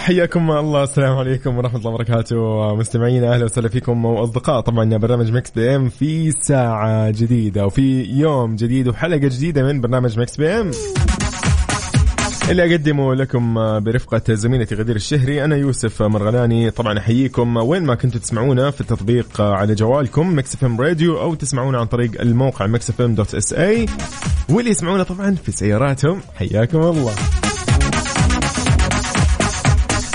حياكم الله. السلام عليكم ورحمة الله وبركاته. مستمعينا أهلا وسهلا فيكم وأصدقاء. طبعا برنامج Mix PM في ساعة جديدة وفي يوم جديد وحلقة جديدة من برنامج Mix PM. اللي أقدمه لكم برفقة زميلتي غدير الشهري أنا يوسف مرغلاني. طبعا أحييكم وين ما كنتوا تسمعونا في التطبيق على جوالكم Mix FM Radio أو تسمعونا عن طريق الموقع Mix FM dot SA. واللي يسمعونا طبعا في سياراتهم حياكم الله.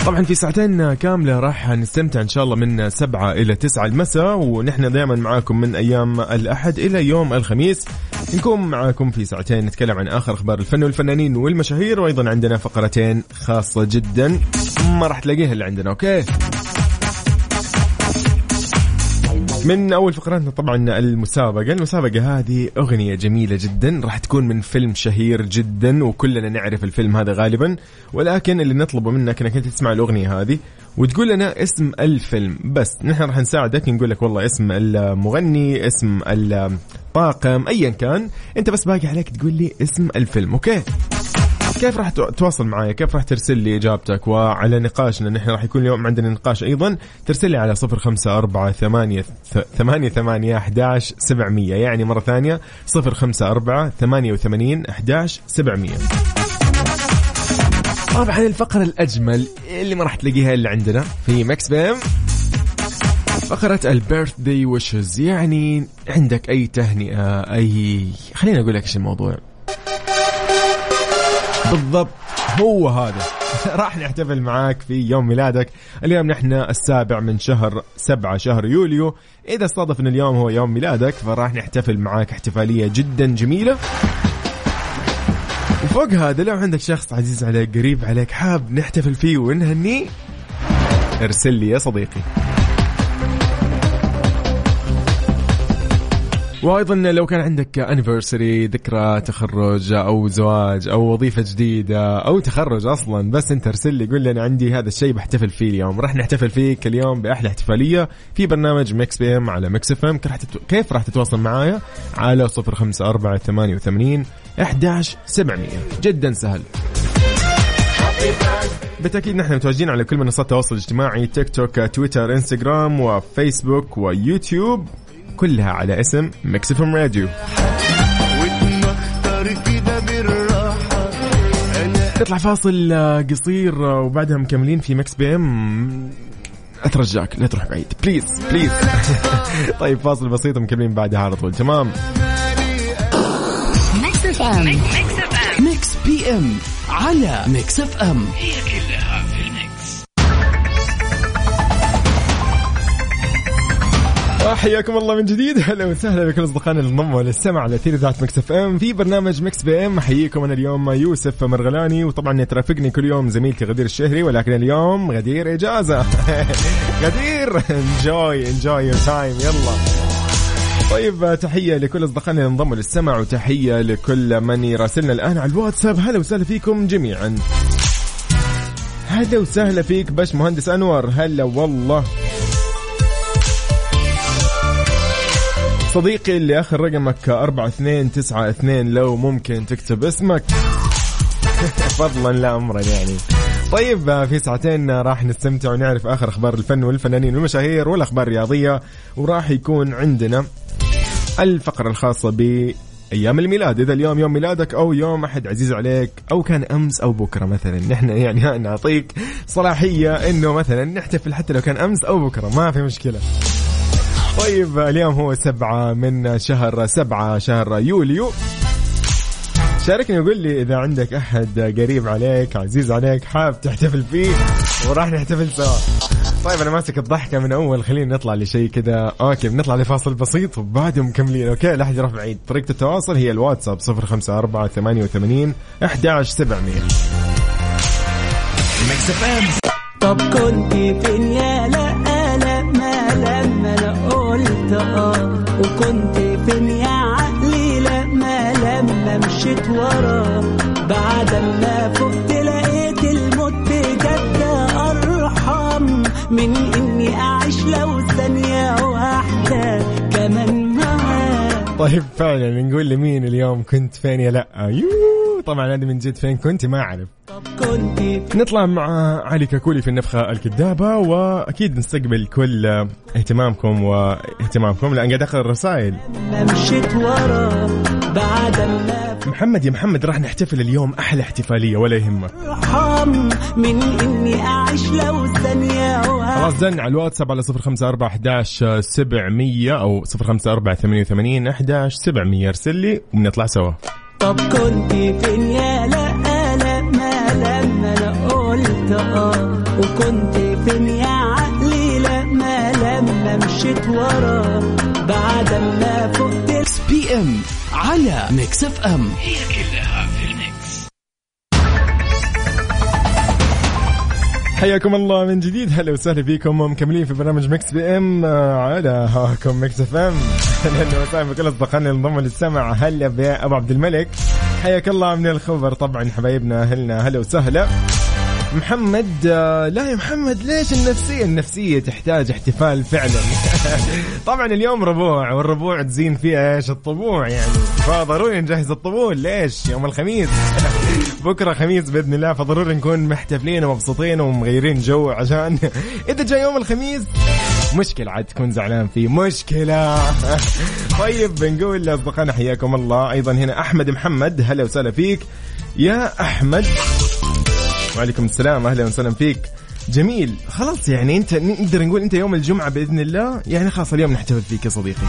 طبعا في ساعتين كاملة راح نستمتع إن شاء الله من سبعة إلى تسعة المساء ونحن دائما معاكم من أيام الأحد إلى يوم الخميس. نكون معاكم في ساعتين نتكلم عن آخر أخبار الفن والفنانين والمشاهير وأيضا عندنا فقرتين خاصة جدا ما راح تلاقيها اللي عندنا أوكي؟ من أول فقراتنا طبعا المسابقة، المسابقة هذه أغنية جميلة جدا. راح تكون من فيلم شهير جدا وكلنا نعرف الفيلم هذا غالبا. ولكن اللي نطلبه منك إنك أنت تسمع الأغنية هذه وتقول لنا اسم الفيلم. بس نحن راح نساعدك. نقول لك والله اسم المغني اسم الطاقم ايا كان. أنت بس باقي عليك تقول لي اسم الفيلم okay؟ كيف راح تواصل معي كيف راح ترسل لي إجابتك؟ وعلى نقاشنا نحن راح يكون اليوم عندنا نقاش أيضا. ترسل لي على صفر خمسة أربعة ثمانية ثمانية ثمانية أحداش سبعمية. يعني مرة ثانية صفر خمسة أربعة ثمانية وثمانين أحداش سبعمية. طبعا الفقرة الأجمل اللي ما راح تلاقيها إلا عندنا في Mix PM فقرة ال birthday wishes. يعني عندك أي تهنئة أي خليني أقول لك إيش الموضوع بالضبط. هو هذا. راح نحتفل معاك في يوم ميلادك. اليوم نحن السابع من شهر سبعة شهر يوليو. إذا صادف أن اليوم هو يوم ميلادك فراح نحتفل معاك احتفالية جدا جميلة. وفوق هذا لو عندك شخص عزيز عليك قريب عليك حاب نحتفل فيه ونهنيه ارسل لي يا صديقي. وأيضا لو كان عندك anniversary ذكرى تخرج أو زواج أو وظيفة جديدة أو تخرج أصلا بس أنت ارسل لي قول لي أنا عندي هذا الشيء بحتفل فيه اليوم. راح نحتفل فيك اليوم بأحلى احتفالية في برنامج Mix PM على Mix FM. كيف راح تتواصل معايا؟ على 054 88 11700 جدا سهل. بالتأكيد نحن متواجدين على كل منصات التواصل الاجتماعي تيك توك تويتر إنستغرام وفيسبوك ويوتيوب. كلها على اسم Mix FM Radio نطلع فاصل قصير وبعدها مكملين في Mix PM أترجاك لا تروح بعيد. please please طيب فاصل بسيط مكملين بعدها على طول. تمام. Mix FM Mix PM على Mix FM هي كلها حياكم الله من جديد. هلا وسهلا بكل أصدقائنا اللي انضموا للسمع على اثير إذاعة Mix FM. في برنامج Mix PM. أحييكم أنا اليوم يوسف مرغلاني. وطبعا ترافقني كل يوم زميلتي غدير الشهري ولكن اليوم غدير إجازة. غدير. enjoy enjoy your time يلا. طيب تحية لكل أصدقائنا اللي انضموا للسمع وتحية لكل من يراسلنا الآن على الواتساب. هلا وسهلا فيكم جميعا. هلا وسهلا فيك باش مهندس أنور. هلا والله. صديقي اللي آخر رقمك أربعة اثنين تسعة اثنين لو ممكن تكتب اسمك. فضلا لا امرا يعني. طيب في ساعتين راح نستمتع ونعرف آخر أخبار الفن والفنانين والمشاهير والأخبار الرياضية وراح يكون عندنا الفقرة الخاصة ب أيام الميلاد. إذا اليوم يوم ميلادك أو يوم أحد عزيز عليك أو كان أمس أو بكرة مثلا. نحن يعني نعطيك صلاحية إنه مثلا نحتفل حتى لو كان أمس أو بكرة ما في مشكلة. طيب اليوم هو سبعة من شهر سبعة شهر يوليو. شاركني وقول لي إذا عندك أحد قريب عليك عزيز عليك حاب تحتفل فيه وراح نحتفل سوا. طيب أنا ماسك الضحكة من أول خلينا نطلع لشيء كذا. okay بنطلع لفاصل بسيط وبعدهم مكملين. okay لا أحد يروح بعيد طريقة التواصل هي الواتساب 054 88 11700 طب كنت فين يا لا قلت آه وكنت فين يا عقلي لما لما مشيت وراه بعد ما فقت لقيت الموت بجد أرحم من إني أعيش لو ثانية واحدة كمان معاه طيب فعلا نقول لمين اليوم كنت فين يا لأ؟ يوه. طبعا هذه من جد فين كنت ما أعرف. كنت نطلع مع علي كاكولي في النفخة الكذابة وأكيد نستقبل كل اهتمامكم واهتمامكم لأن قاعد أقرأ الرسائل. محمد يا محمد راح نحتفل اليوم أحلى احتفالية ولا يهمك. من إني أعيش لو ثانية خلاص زن على الواتساب على صفر خمسة أربعة أحداش سبعمية أو صفر خمسة أربعة ثمانية وثمانين أحداش سبعمية أرسل لي وبنطلع سوا. طب كنت فين يا لا لما لما أنا قلت آه. وكنت فين يا عقلي لما لما مشيت وراه بعد ما فقت PM على Mix FM حياكم الله من جديد. هلا وسهلا فيكم. مكملين في برنامج Mix PM آه، على هواكم Mix FM. أهلا وسهلا بكل أصدقائنا اللي انضموا للسمع. هلا بأبو عبد الملك. حياك الله من الخبر. طبعا حبايبنا أهلنا هلا وسهلا. محمد آه، لا يا محمد ليش النفسية؟ النفسية تحتاج احتفال فعلا. طبعا اليوم ربوع والربوع تزين فيها إيش؟ الطبوع يعني. فضروري نجهز الطبول ليش؟ يوم الخميس. بكرة خميس بإذن الله فضروري نكون محتفلين ومبسوطين ومغيرين جو عشان إذا جاء يوم الخميس مشكلة عاد تكون زعلان فيه مشكلة. طيب بنقول لأصدقائنا حياكم الله. أيضا هنا أحمد محمد هلا وسهلا فيك. يا أحمد. وعليكم السلام أهلا وسهلا فيك. جميل. خلاص يعني أنت نقدر نقول أنت يوم الجمعة بإذن الله؟ يعني خلاص اليوم نحتفل فيك يا صديقي.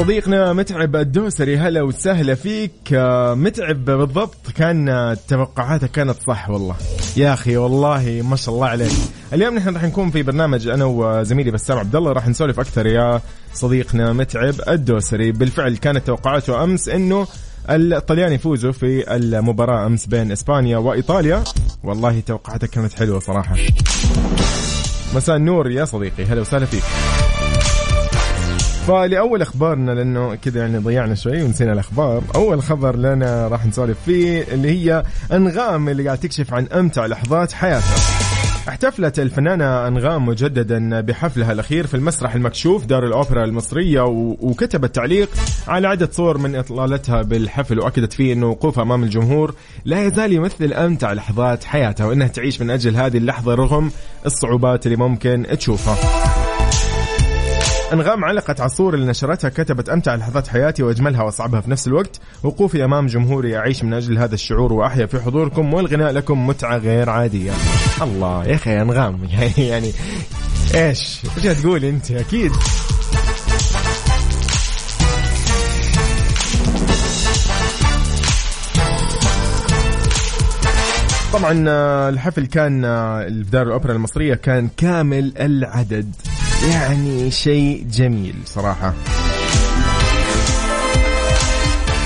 صديقنا متعب الدوسري هلا وسهلا فيك. آه، متعب بالضبط. كان آه، توقعاتك كانت صح والله. يا أخي والله ما شاء الله عليك. اليوم نحن راح نكون في برنامج أنا وزميلي بسام عبد الله. راح نسولف أكثر يا صديقنا متعب الدوسري. بالفعل كانت توقعاته أمس إنه الطليان يفوزوا في المباراة أمس بين إسبانيا وإيطاليا. والله توقعاتك كانت حلوة صراحة. مساء النور يا صديقي. هلا وسهلا فيك. فلأول أخبارنا لأنه كذا يعني ضيعنا شوي ونسينا الأخبار. أول خبر لنا راح نسولف فيه اللي هي أنغام اللي قاعد تكشف عن أمتع لحظات حياتها. احتفلت الفنانة أنغام مجددا بحفلها الأخير في المسرح المكشوف دار الأوبرا المصرية وكتبت تعليق على عدة صور من إطلالتها بالحفل وأكدت فيه أنه وقوفها أمام الجمهور لا يزال يمثل أمتع لحظات حياتها وأنها تعيش من أجل هذه اللحظة رغم الصعوبات اللي ممكن تشوفها. أنغام علقت على الصور اللي نشرتها كتبت امتع لحظات حياتي وأجملها وأصعبها في نفس الوقت. وقوفي أمام جمهوري اعيش من أجل هذا الشعور وأحيا في حضوركم والغناء لكم متعة غير عادية. الله يا أخي أنغام يعني يعني إيش؟ إيش تقول أنت؟ أكيد. طبعا آه، الحفل كان آه، في دار الأوبرا المصرية كان كامل العدد. يعني شيء جميل صراحة.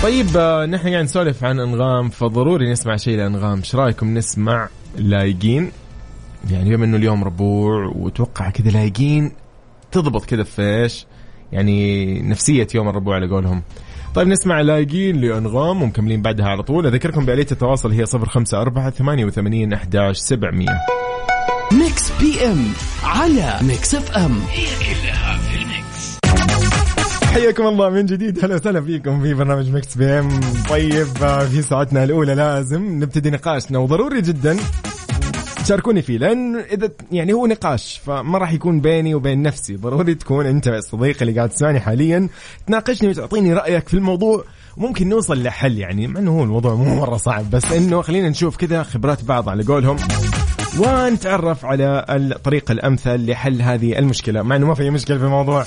طيب آه، نحن قاعد نسولف عن أنغام فضروري نسمع شيء لأنغام. إيش رأيكم نسمع لايقين؟ يعني بما إنه اليوم ربوع وتوقع كذا لايقين تضبط كذا في إيش يعني نفسية يوم الربوع على قولهم. طيب نسمع لايقين لأنغام ومكملين بعدها على طول. أذكركم بآلية التواصل هي 054 88 11 700 Mix PM على Mix FM. حياكم الله من جديد. هلا وسهلا فيكم في برنامج Mix PM. طيب آه، في ساعتنا الأولى لازم نبتدي نقاشنا وضروري جدا تشاركوني فيه لأن إذا يعني هو نقاش فما راح يكون بيني وبين نفسي. ضروري تكون أنت الصديق اللي قاعد تسمعني حاليا. تناقشني وتعطيني رأيك في الموضوع. وممكن نوصل لحل يعني مع إنه هو الموضوع مو مرة صعب بس إنه خلينا نشوف كذا خبرات بعض على قولهم. ونتعرف على الطريقة الأمثل لحل هذه المشكلة مع أنه ما في أي مشكلة في الموضوع.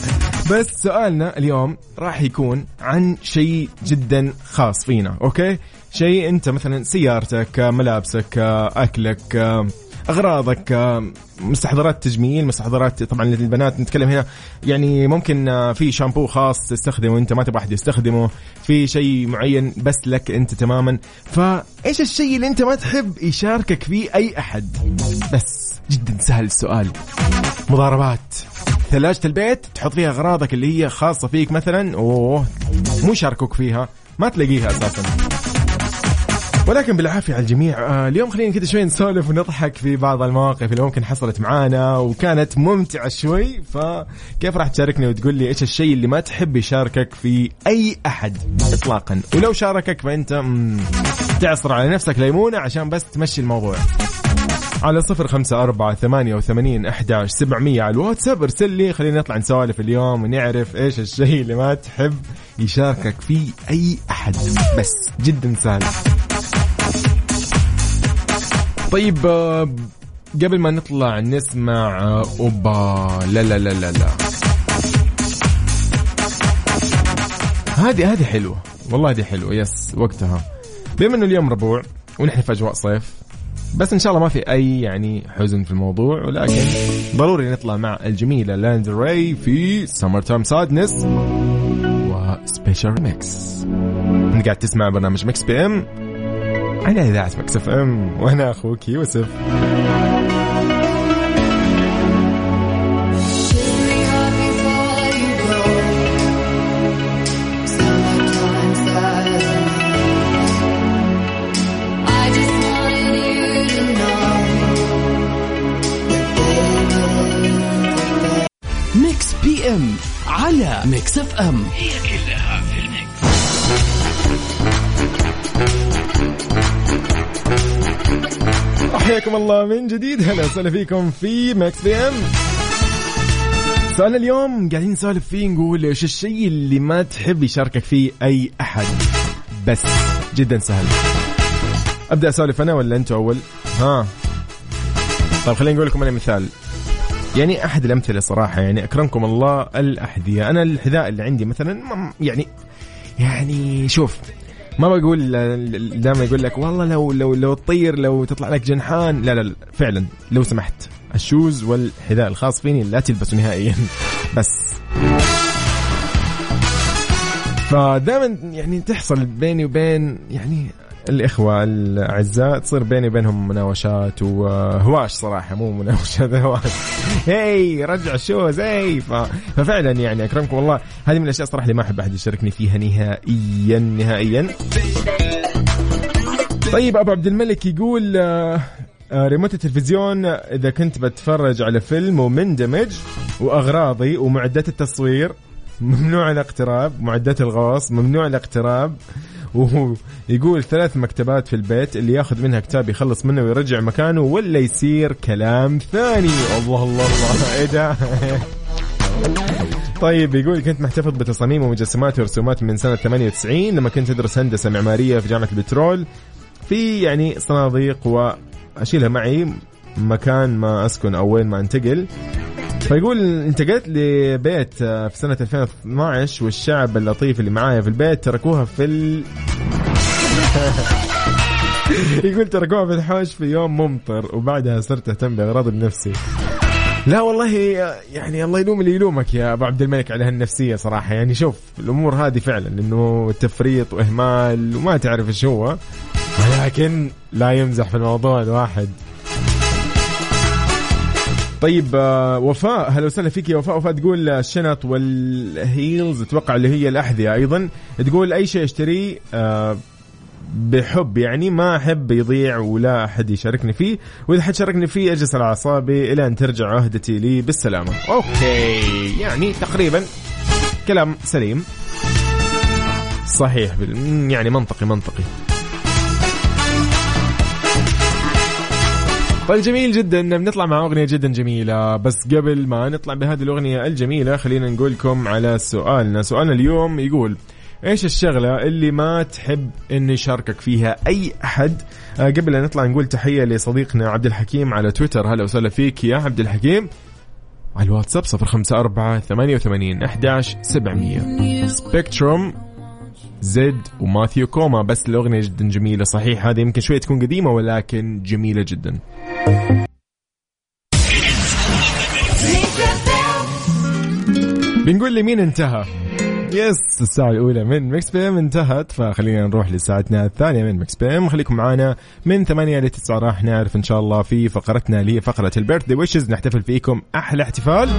بس سؤالنا اليوم راح يكون عن شيء جدا خاص فينا أوكي؟ شيء أنت مثلا سيارتك ملابسك أكلك أغراضك مستحضرات تجميل مستحضرات طبعا للبنات نتكلم هنا. يعني ممكن في شامبو خاص تستخدمه أنت ما تبغى أحد يستخدمه. في شيء معين بس لك أنت تماما. فإيش الشيء اللي أنت ما تحب يشاركك فيه أي أحد؟ بس جدا سهل السؤال. مضاربات. ثلاجة البيت تحط فيها أغراضك اللي هي خاصة فيك مثلا أوه مو شاركوك فيها ما تلاقيها أساسا. ولكن بالعافية على الجميع آه اليوم خلينا كذا شوي نسولف ونضحك في بعض المواقف اللي ممكن حصلت معانا وكانت ممتعة شوي فكيف راح تشاركني وتقول لي إيش الشيء اللي ما تحب يشاركك في أي أحد اطلاقا؟ ولو شاركك فأنت تعصر على نفسك ليمونة عشان بس تمشي الموضوع. على صفر خمسة أربعة ثمانية وثمانين أحداش سبعمية على الواتساب ارسل لي خلينا نطلع نسولف اليوم ونعرف إيش الشيء اللي ما تحب يشاركك فيه أي أحد. بس جدا سهل. طيب آه، قبل ما نطلع نسمع آه، أوبا لا لا لا لا لا. هذه هذه حلوة. والله هذه حلوة. يس وقتها. بما إنه اليوم ربوع ونحن في أجواء صيف بس إن شاء الله ما في أي يعني حزن في الموضوع ولكن ضروري نطلع مع الجميلة Lana Del Rey في Summertime Sadness و special mix انت قاعد تسمع برنامج Mix PM على اذاعه Mix FM وأنا أخوك يوسف. Mix PM على Mix FM حياكم الله من جديد. هلا وسهلا فيكم في Mix PM سؤالنا اليوم قاعدين نسولف فيه نقول إيش الشيء اللي ما تحب يشاركك فيه أي أحد؟ بس جدا سهل. أبدأ أسولف أنا ولا أنتوا أول؟ ها. طيب خليني أقول لكم أنا مثال. يعني أحد الأمثلة صراحة يعني أكرمكم الله الأحذية. أنا الحذاء اللي عندي مثلا يعني يعني شوف ما بقول دائما يقول لك والله لو لو لو تطير لو تطلع لك جنحان لا لا, لا فعلا لو سمحت. الشوز والحذاء الخاص فيني لا تلبسوا نهائيا. بس. فدائما يعني تحصل بيني وبين يعني الإخوة الأعزاء تصير بيني وبينهم مناوشات وهواش صراحة مو مناوشات هواش. هي رجع الشوز هي. ففعلا يعني أكرمكم الله هذه من الأشياء صراحة اللي ما أحب أحد يشاركني فيها نهائيا نهائيا. طيب أبو عبد الملك يقول آه، ريموت التلفزيون إذا كنت بتفرج على فيلم ومندمج وأغراضي ومعدات التصوير ممنوع الاقتراب معدات الغوص ممنوع الاقتراب. وهو يقول ثلاث مكتبات في البيت اللي ياخذ منها كتاب يخلص منه ويرجع مكانه ولا يصير كلام ثاني. الله الله الله. إيه ده؟ طيب يقول كنت محتفظ بتصاميم ومجسمات ورسومات من سنة 98 لما كنت أدرس هندسة معمارية في جامعة البترول في يعني صناديق وأشيلها معي مكان ما أسكن أو وين ما أنتقل. فيقول انتقلت لبيت آه، في سنة 2012 والشعب اللطيف اللي معايا في البيت تركوها في ال... يقول تركوها في الحوش في يوم ممطر وبعدها صرت أهتم بأغراض بنفسي لا والله يعني الله يلوم اللي يلومك يا أبو عبد الملك على هالنفسية صراحة. يعني شوف الأمور هذه فعلا إنه تفريط وإهمال وما تعرف إيش هو ولكن لا يمزح في الموضوع الواحد. طيب آه، وفاء هلا وسهلا فيك يا وفاء. وفاء تقول الشنط والهيلز أتوقع اللي هي الأحذية أيضا. تقول أي شيء أشتريه آه، بحب يعني ما أحب يضيع ولا أحد يشاركني فيه. وإذا حد شاركني فيه أجلس على أعصابي إلى أن ترجع عهدتي لي بالسلامة. أوكي يعني تقريبا كلام سليم. صحيح يعني منطقي منطقي. طيب جميل جدا بنطلع مع أغنية جدا جميلة. بس قبل ما نطلع بهذه الأغنية الجميلة خلينا نقول لكم على سؤالنا. سؤالنا اليوم يقول إيش الشغلة اللي ما تحب انه يشاركك فيها أي أحد؟ آه قبل لا نطلع نقول تحية لصديقنا عبد الحكيم على تويتر. هلا وسهلا فيك يا عبد الحكيم. على الواتساب 054 88 11 700 Spectrum Zedd و Matthew Koma. بس الأغنية جدا جميلة صحيح هذه يمكن شوية تكون قديمة ولكن جميلة جدا. بنقول لي مين انتهى؟ yes الساعة الأولى من Mix PM انتهت فخلينا نروح لساعتنا الثانية من Mix PM خليكم معنا من ثمانية ل 9 راح نعرف إن شاء الله في فقرتنا اللي هي فقرة ال birthday wishes نحتفل فيكم أحلى احتفال.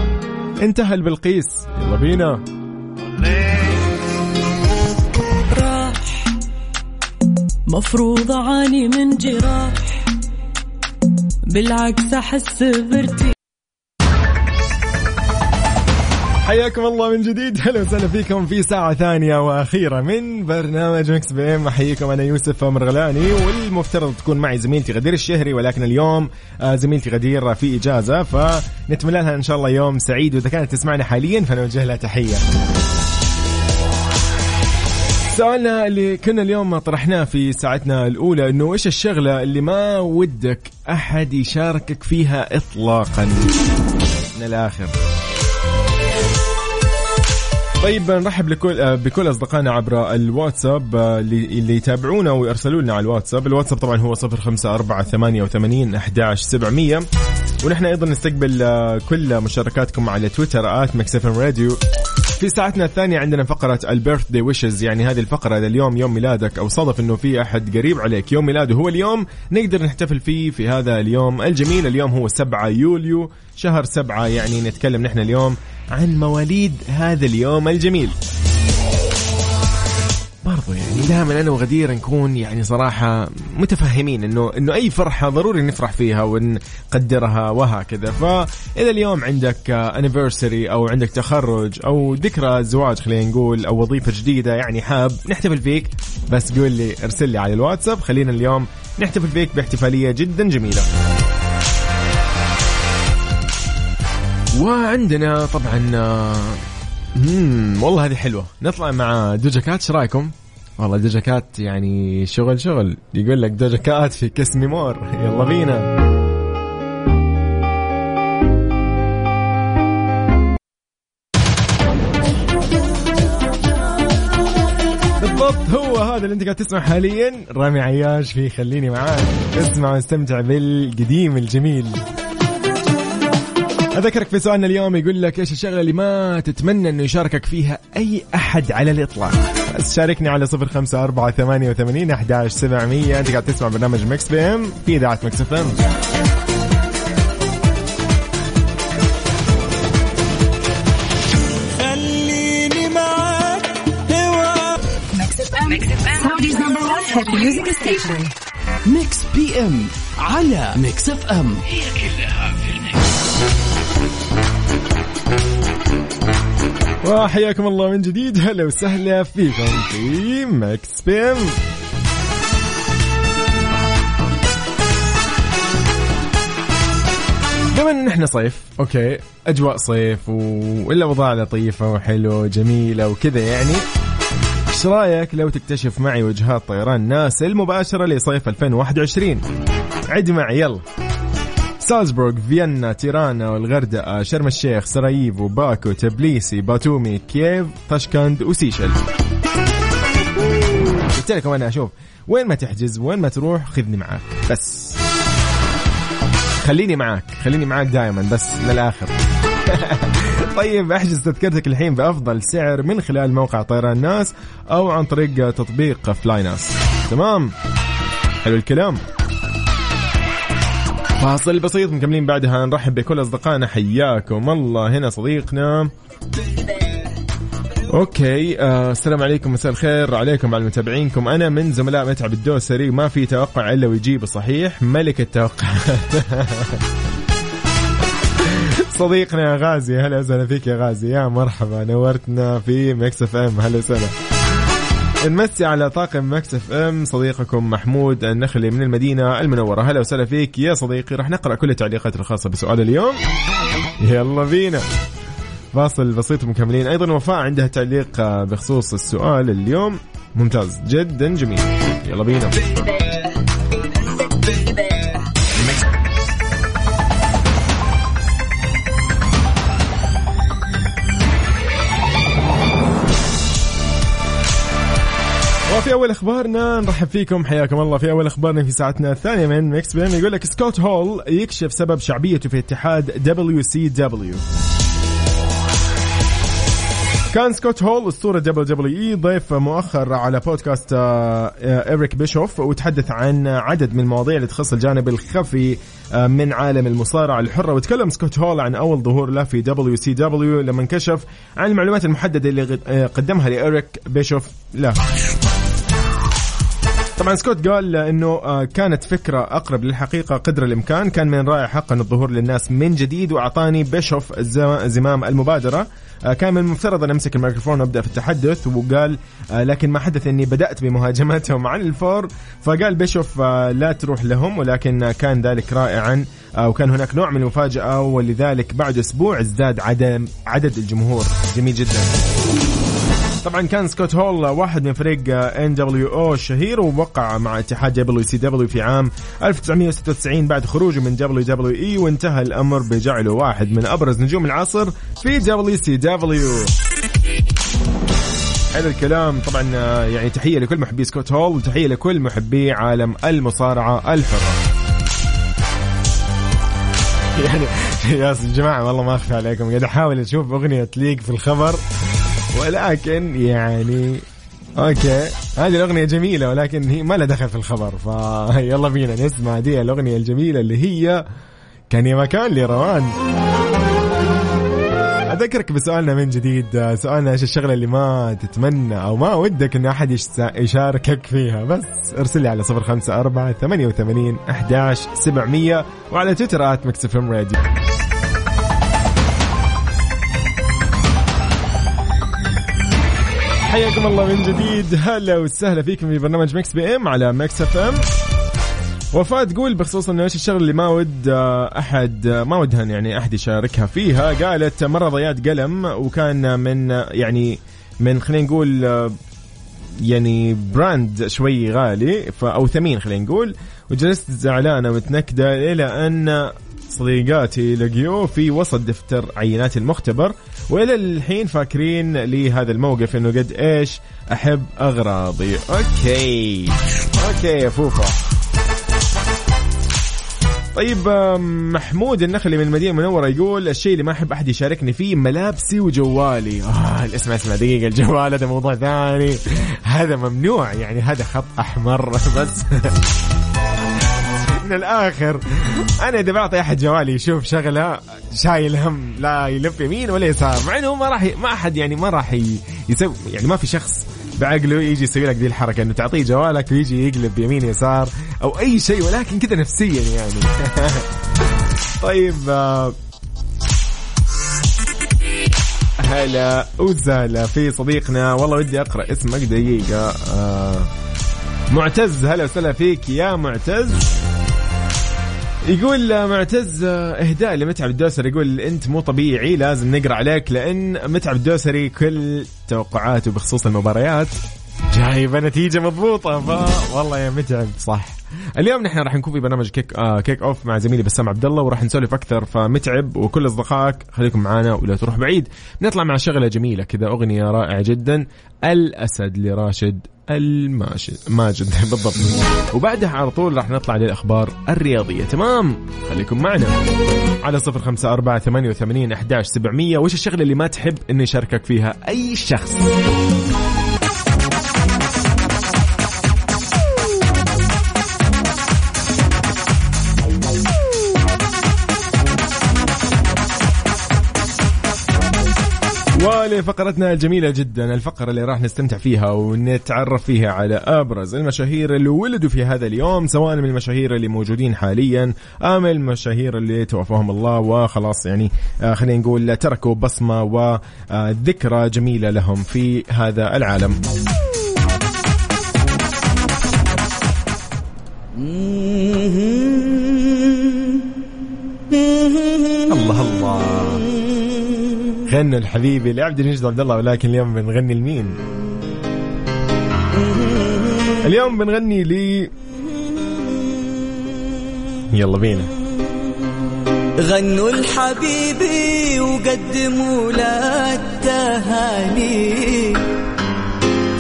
انتهى البلقيس. يلا بينا. مفروض أعاني من جراح. بالعكس أحس بارتياح. حياكم الله من جديد. هلا وسهلا فيكم في ساعة ثانية وأخيرة من برنامج Mix PM. أحييكم أنا يوسف مرغلاني والمفترض تكون معي زميلتي غدير الشهري ولكن اليوم آه، زميلتي غدير في إجازة. فنتمنى لها إن شاء الله يوم سعيد. وإذا كانت تسمعنا حاليا فنوجه لها تحية. سؤالنا اللي كنا اليوم طرحناه في ساعتنا الأولى إنه إيش الشغلة اللي ما ودك أحد يشاركك فيها إطلاقا؟ من الآخر. طيب نرحب آه، بكل أصدقائنا عبر الواتساب آه، اللي اللي يتابعونا ويرسلوا لنا على الواتساب، الواتساب طبعا هو 05488 11700 ونحن أيضا نستقبل آه، كل مشاركاتكم على تويتر at Mix FM Radio. في ساعتنا الثانية عندنا فقرة ال birthday wishes يعني هذه الفقرة إذا اليوم يوم ميلادك أو صادف إنه في أحد قريب عليك. يوم ميلاده هو اليوم نقدر نحتفل فيه في هذا اليوم الجميل. اليوم هو 7 يوليو شهر 7 يعني نتكلم نحن اليوم عن مواليد هذا اليوم الجميل. برضو يعني. دائما أنا وغدير نكون يعني صراحة متفهمين انه إنه أي فرحة ضروري نفرح فيها ونقدرها وهكذا. فإذا اليوم عندك انيفرساري أو عندك تخرج أو ذكرى زواج خلينا نقول أو وظيفة جديدة يعني حاب نحتفل فيك بس قول لي ارسل لي على الواتساب. خلينا اليوم نحتفل فيك باحتفالية جدا جميلة. وعندنا طبعا آه، مم والله هذه حلوة. نطلع مع Doja Cat رأيكم؟ والله Doja Cat يعني شغل شغل. يقول لك Doja Cat في Kiss Me More يلا بينا. بالضبط هو هذا اللي انت قاعد تسمع حاليا. رامي عياش في خليني معاك. اسمع واستمتع بالقديم الجميل. أذكرك في سؤالنا اليوم يقول لك إيش الشغلة اللي ما تتمنى إنه يشاركك فيها أي أحد على الإطلاق؟ شاركني على صفر خمسة أربعة ثمانية وثمانين أحداش سبعمية. أنت قاعد تسمع برنامج Mix PM في إذاعة Mix FM. خليني معاك. Mix PM على Mix FM. وحياكم. الله من جديد. هلا وسهلا فيكم في Mix PM بما ان إحنا صيف. okay. أجواء صيف والأوضاع لطيفة وحلوة وجميلة وكذا يعني. إيش رأيك لو تكتشف معي وجهات طيران ناس المباشرة لصيف 2021 عد معي يلا. سالزبورغ فيينا تيرانا والغردقة شرم الشيخ سراييفو باكو تبليسي باتومي كييف طشكند وسيشل. قلت لكم أنا أشوف وين ما تحجز وين ما تروح خذني معاك. بس. خليني معاك خليني معاك دائما بس للآخر. طيب أحجز تذكرتك الحين بأفضل سعر من خلال موقع طيران ناس أو عن طريق تطبيق flynas تمام؟ حلو الكلام. فاصل بسيط مكملين بعدها. نرحب بكل أصدقائنا حياكم الله. هنا صديقنا. okay آه السلام عليكم مساء الخير. عليكم وعلى متابعينكم. أنا من زملاء متعب الدوسري. ما في توقع إلا ويجيب صحيح ملك التوقعات. صديقنا يا غازي هلا وسهلا فيك يا غازي. يا مرحبا نورتنا في Mix FM. هلا وسهلا. نمسي على طاقم Mix FM. صديقكم محمود النخلي من المدينة المنورة. هلا وسهلا فيك يا صديقي. راح نقرأ كل التعليقات الخاصة بسؤال اليوم. يلا بينا. فاصل بسيط مكملين أيضا وفاء عندها تعليق بخصوص السؤال اليوم. ممتاز جدا جميل. يلا بينا. وفي أول أخبارنا نرحب فيكم حياكم الله. في أول أخبارنا في ساعتنا الثانية من Mix PM يقول لك سكوت هول يكشف سبب شعبيته في اتحاد WCW كان سكوت هول أسطورة WWE ضيف مؤخر على بودكاست آه، آه، بيشوف وتحدث عن عدد من المواضيع اللي تخص الجانب الخفي آه، من عالم المصارعة الحرة وتكلم سكوت هول عن أول ظهور له في WCW لما انكشف عن المعلومات المحددة اللي آه، قدمها لإريك بيشوف له. طبعا سكوت قال إنه آه، كانت فكرة أقرب للحقيقة قدر الإمكان. كان من رائع حقا الظهور للناس من جديد وأعطاني بيشوف زمام المبادرة. آه، كان من المفترض أن أمسك الميكروفون وأبدأ في التحدث وقال آه، لكن ما حدث إني بدأت بمهاجمتهم عن الفور. فقال بيشوف لا تروح لهم ولكن كان ذلك رائعا وكان هناك نوع من المفاجأة ولذلك بعد أسبوع ازداد عدم عدد الجمهور. جميل جدا. طبعا كان سكوت هول واحد من فريق ان دبليو أو الشهير ووقع مع اتحاد WCW في عام 1996 بعد خروجه من WWE وانتهى الأمر بجعله واحد من أبرز نجوم العصر في WCW حلو الكلام. طبعا يعني تحية لكل محبي سكوت هول وتحيه لكل محبي عالم المصارعة الحره يعني يا جماعة والله ما اخفي عليكم. قاعد أحاول أشوف أغنية تليق في الخبر. ولكن يعني okay. هذه الأغنية جميلة ولكن هي ما لها دخل في الخبر فيلا بينا نسمع دي الأغنية الجميلة اللي هي كان يا مكان لروان أذكرك بسؤالنا من جديد سؤالنا إيش الشغلة اللي ما تتمنى أو ما ودك إن أحد يشاركك فيها؟ بس أرسل لي على 054 88 11 700 وعلى تويتر at MixFM Radio. حياكم الله من جديد. هلا وسهلا فيكم في برنامج Mix PM على Mix FM. وفاء تقول بخصوص إنه إيش الشغله اللي ما ود آه، أحد آه، ما ودها يعني أحد يشاركها فيها. قالت مرة ضيعت قلم وكان من يعني من خلينا نقول آه، يعني براند شوي غالي أو ثمين خلينا نقول. وجلست زعلانة ومتنكدة إلى أن صديقاتي لقيوه في وسط دفتر عينات المختبر وإلى الحين فاكرين لي هذا الموقف إنه قد إيش أحب أغراضي. okay. okay يا فوفا. طيب محمود النخلي من المدينة المنورة يقول الشيء اللي ما أحب أحد يشاركني فيه ملابسي وجوالي. آه الاسم اسمع دقيقة الجوال هذا موضوع ثاني. هذا ممنوع يعني هذا خط أحمر بس. من الآخر. أنا إذا بعطي أحد جوالي يشوف شغلة شايل هم لا يلف يمين ولا يسار. مع إنه ما راح ي... ما أحد يعني ما راح ي... يسوي يعني ما في شخص بعقله يجي يسوي لك ذي الحركة إنه تعطيه جوالك ويجي يقلب يمين يسار أو أي شيء ولكن كذا نفسيا يعني. طيب آه، هلا وسهلا في صديقنا. والله ودي أقرأ اسمك دقيقة. آه معتز هلا وسهلا فيك يا معتز. يقول معتز اهداء لمتعب الدوسري. يقول أنت مو طبيعي لازم نقرأ عليك لأن متعب الدوسري كل توقعاته بخصوص المباريات جايبة نتيجة مضبوطة. ف والله يا متعب صح. اليوم نحن راح نكون في برنامج kick آه kick off مع زميلي بسام عبد الله وراح نسولف أكثر. فمتعب وكل أصدقائك خليكم معنا ولا تروح بعيد. نطلع مع شغلة جميلة كذا أغنية رائعة جدا. الأسد لراشد الماجد. ماجد بالضبط. وبعدها على طول راح نطلع للأخبار الرياضية. تمام؟ خليكم معنا. على صفر خمسة أربعة ثمانية وثمانين أحداش سبعمية. وش الشغلة اللي ما تحب إنه يشاركك فيها أي شخص؟ ولفقرتنا الجميلة جدا الفقرة اللي راح نستمتع فيها ونتعرف فيها على أبرز المشاهير اللي ولدوا في هذا اليوم سواء من المشاهير اللي موجودين حاليا أم المشاهير اللي توفاهم الله وخلاص يعني آه خلينا نقول تركوا بصمة وذكرى جميلة لهم في هذا العالم. غنوا الحبيبي لعبد المجيد عبد الله ولكن اليوم بنغني لمين؟ اليوم بنغني ل يلا بينا. غنوا الحبيبي وقدموا له التهاني.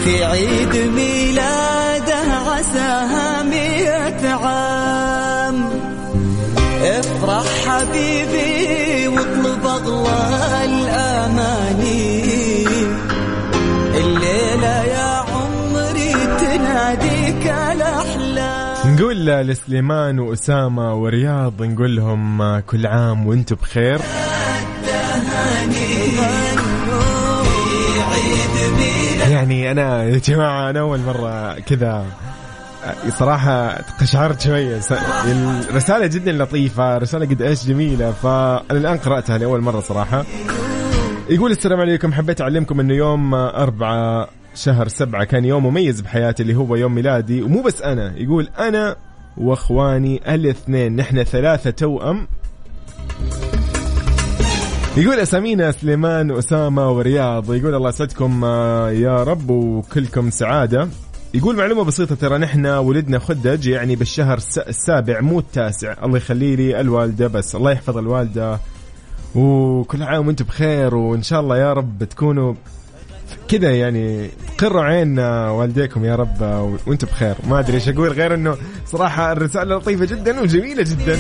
في عيد ميلاده عساها مئة عام. افرح حبيبي نقول لسليمان وأسامة ورياض نقول لهم كل عام وأنتم بخير. يعني أنا يا جماعة أنا أول مرة كذا صراحة قشعرت شوية. الرسالة جدا لطيفة رسالة قد إيش جميلة فأنا الآن قرأتها لأول مرة صراحة. يقول السلام عليكم حبيت أعلمكم أنه يوم أربعة شهر سبعة كان يوم مميز بحياتي اللي هو يوم ميلادي. ومو بس أنا يقول أنا وأخواني الاثنين نحن ثلاثة توأم. يقول أسامينا سليمان واسامه ورياض. يقول الله يسعدكم آه، يا رب وكلكم سعادة. يقول معلومة بسيطة ترى نحن ولدنا خدج يعني بالشهر الس- السابع مو التاسع. الله يخلي لي الوالدة بس. الله يحفظ الوالدة. وكل عام وأنتم بخير وإن شاء الله يا رب تكونوا كذا يعني قروا عين والديكم يا رب وأنتم بخير. ما أدري إيش أقول غير إنه صراحة الرسالة لطيفة جدا وجميلة جدا.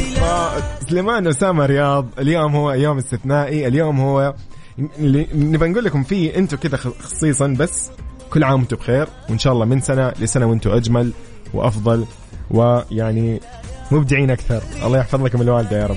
سليمان أسامة رياض اليوم هو يوم استثنائي اليوم هو نبى نقول لكم فيه أنتم كذا خصيصا بس كل عام وأنتم بخير وإن شاء الله من سنة لسنة وأنتم أجمل وأفضل ويعني مبدعين أكثر. الله يحفظ لكم الوالدة يا رب.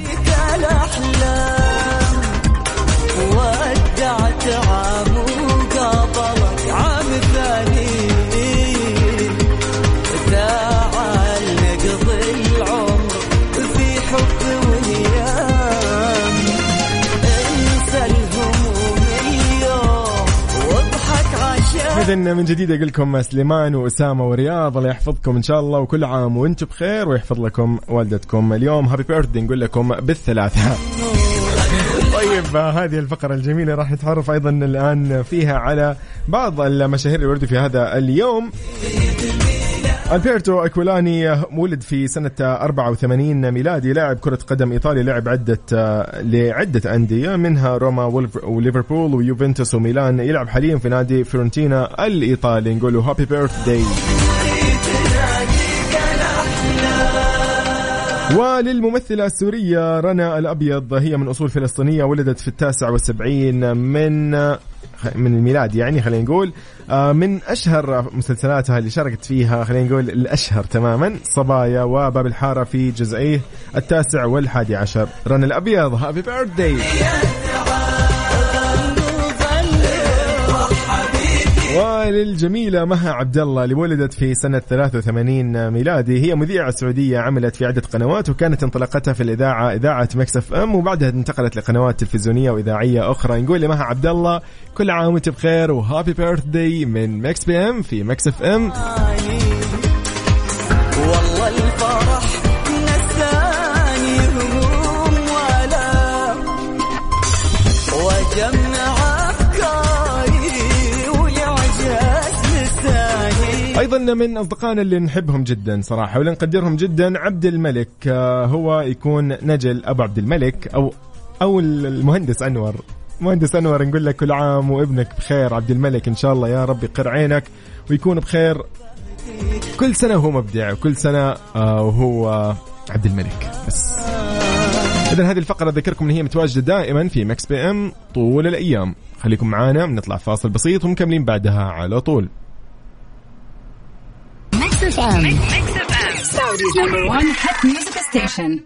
اذا من جديد أقول لكم سليمان وأسامة ورياض الله يحفظكم إن شاء الله وكل عام وأنتم بخير ويحفظ لكم والدتكم. اليوم هابي بيرثدي نقول لكم بالثلاثة. طيب هذه الفقرة الجميلة راح نتعرف أيضا الآن فيها على بعض المشاهير اللي ولدوا في هذا اليوم. ألبيرتو أكولاني ولد في سنة 84 ميلادي لاعب كرة قدم إيطالي لعب عدة آه، لعدة أندية منها روما وليفربول ويوفنتوس وميلان يلعب حاليا في نادي فيورنتينا الإيطالي. نقول له هابي بيرث داي وللممثلة السورية رنا الأبيض هي من أصول فلسطينية ولدت في التاسع والسبعين من من الميلاد يعني خلينا نقول. آه، من أشهر مسلسلاتها اللي شاركت فيها خلينا نقول الأشهر تماما صبايا وباب الحارة في جزئيه التاسع والحادي عشر. رنا الأبيض Happy birthday وللجميلة مها عبد الله اللي ولدت في سنة 83 ميلادي. هي مذيعة سعودية عملت في عدة قنوات وكانت انطلاقتها في الإذاعة إذاعة Mix FM وبعدها انتقلت لقنوات تلفزيونية وإذاعية أخرى. نقول لمها عبد الله كل عام وأنت بخير و happy birthday من Mix PM في Mix F أيضا من أصدقائنا اللي نحبهم جدا صراحة واللي نقدرهم جدا عبد الملك. آه، هو يكون نجل أبو عبد الملك أو أو المهندس أنور. مهندس أنور نقول لك كل عام وابنك بخير. عبد الملك إن شاء الله يا رب يقر عينك ويكون بخير. كل سنة وهو مبدع وكل سنة آه، وهو عبد الملك. بس. اذا هذه الفقرة أذكركم إن هي متواجدة دائما في Mix PM طول الأيام. خليكم معانا بنطلع فاصل بسيط ومكملين بعدها على طول. Mix FM. Saudi's number one hit music station.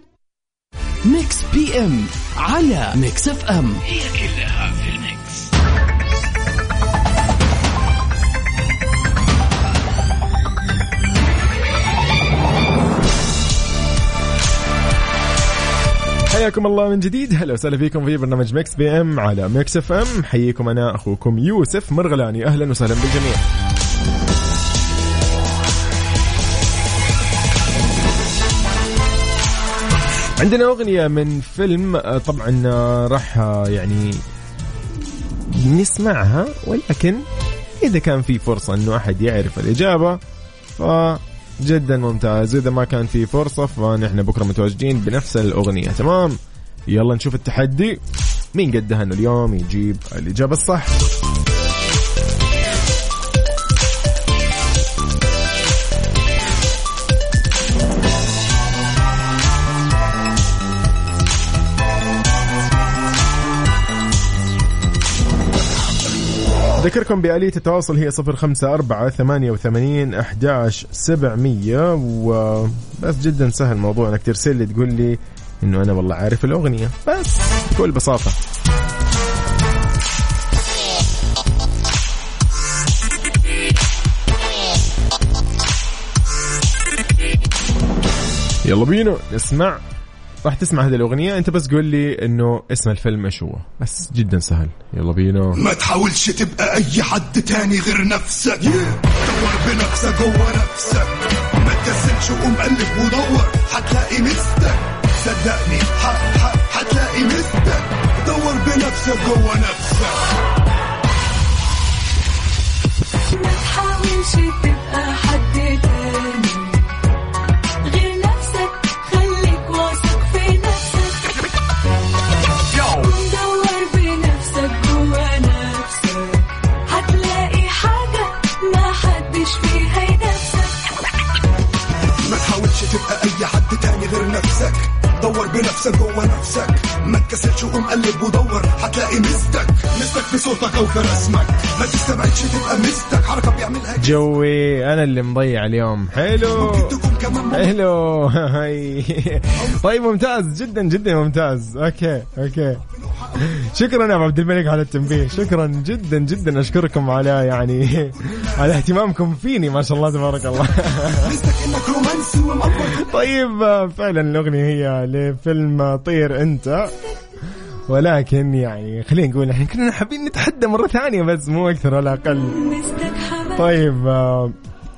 Mix PM على Mix FM حياكم الله من جديد. هلا وسهلا فيكم في برنامج Mix PM على Mix FM حييكم أنا أخوكم يوسف مرغلاني. أهلا وسهلا بالجميع. عندنا أغنية من فيلم آه، طبعا آه، راح آه، يعني نسمعها ولكن إذا كان في فرصة إنه أحد يعرف الإجابة فجدا ممتاز. إذا ما كان في فرصة فنحن بكرة متواجدين بنفس الأغنية. تمام؟ يلا نشوف التحدي. مين قدها إنه اليوم يجيب الإجابة الصح؟ ذكركم بآلية التواصل هي صفر خمسة أربعة ثمانية وثمانين أحداش سبعمية وبس جدا سهل الموضوع إنك ترسل لي تقول لي إنه أنا والله عارف الأغنية. بس بكل بساطة. يلا بينا نسمع. راح تسمع هذه الأغنية. أنت بس قول لي إنه اسم الفيلم إيش هو؟ بس جدا سهل. يلا بينا. ما تحاولش تبقى أي حد تاني غير نفسك. دور بنفسك جوه نفسك. ما تكسلش وقوم قلب ودور. هتلاقي مستك. صدقني ح- ح- هتلاقي مستك. دور بنفسك جوه نفسك. ما تحاولش تبقى حد دور بنفسك جوه نفسك. ما تكسلش وقوم قلب ودور هتلاقي ميزتك ميزتك في صوتك أو في رسمك. ما تستبعدش تبقى ميزتك حركة بيعملها جوي أنا اللي مضيع اليوم. حلو. حلو. هاي. طيب ممتاز. جدا جدا ممتاز. Okay okay. شكرا يا عبد الملك على التنبيه. شكرا جدا جدا. أشكركم على يعني على اهتمامكم فيني ما شاء الله تبارك الله. طيب فعلا الأغنية هي لفيلم طير أنت. ولكن يعني خلينا نقول إحنا كنا حابين نتحدى مرة ثانية بس مو أكثر ولا حبايب طيب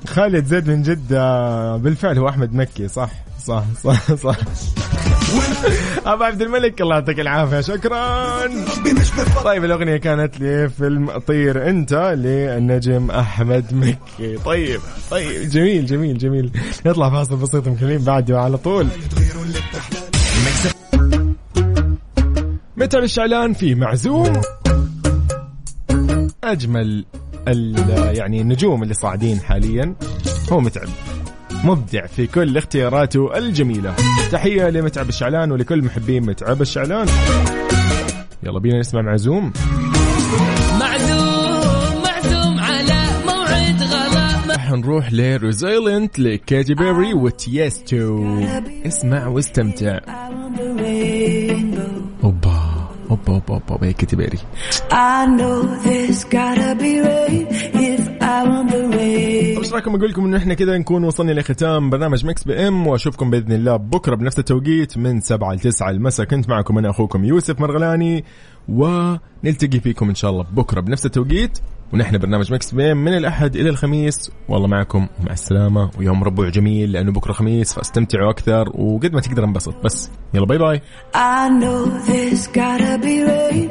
خالد زيد من جدة بالفعل هو أحمد مكي صح؟ صح صح صح. أبو عبد الملك الله يعطيك العافية. شكرا. طيب الأغنية كانت لفيلم طير أنت للنجم أحمد مكي. طيب طيب جميل جميل جميل. نطلع فاصل بسيط مكملين بعده على طول. متعب الشعلان في معزوم. أجمل يعني النجوم اللي صاعدين حاليا. هو متعب. مبدع في كل اختياراته الجميلة. تحية لمتعب الشعلان ولكل محبين متعب الشعلان. يلا بينا نسمع معزوم معزوم معزوم على موعد غلا. راح نروح ل Resilient لكاتي بيري وتيستو اسمع واستمتع. أوبا أوبا أوبا أوبا يا كاتي بيري. I know there's gotta be rain. If I want the rain. إيش رايكم أقول لكم انه إحنا كذا نكون وصلنا لختام برنامج Mix PM وأشوفكم بإذن الله بكرة بنفس التوقيت من 7 ل 9 المساء. كنت معكم أنا أخوكم يوسف مرغلاني ونلتقي فيكم إن شاء الله بكرة بنفس التوقيت. ونحن برنامج Mix PM من الأحد إلى الخميس. والله معكم ومع السلامة ويوم ربوع جميل لأنه بكرة خميس فأستمتعوا أكثر وقد ما تقدر انبسط. بس يلا bye bye. I know there's gotta be rain